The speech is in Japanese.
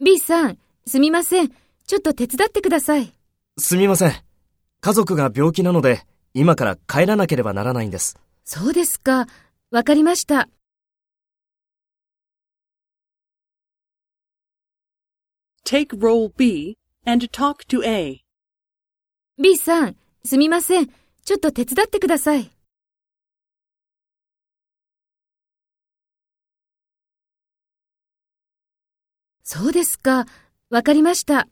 B さん、すみません。ちょっと手伝ってください。すみません。家族が病気なので、今から帰らなければならないんです。そうですか。わかりました。Take role B and talk to A. B さん、すみません。ちょっと手伝ってください。そうですか。わかりました。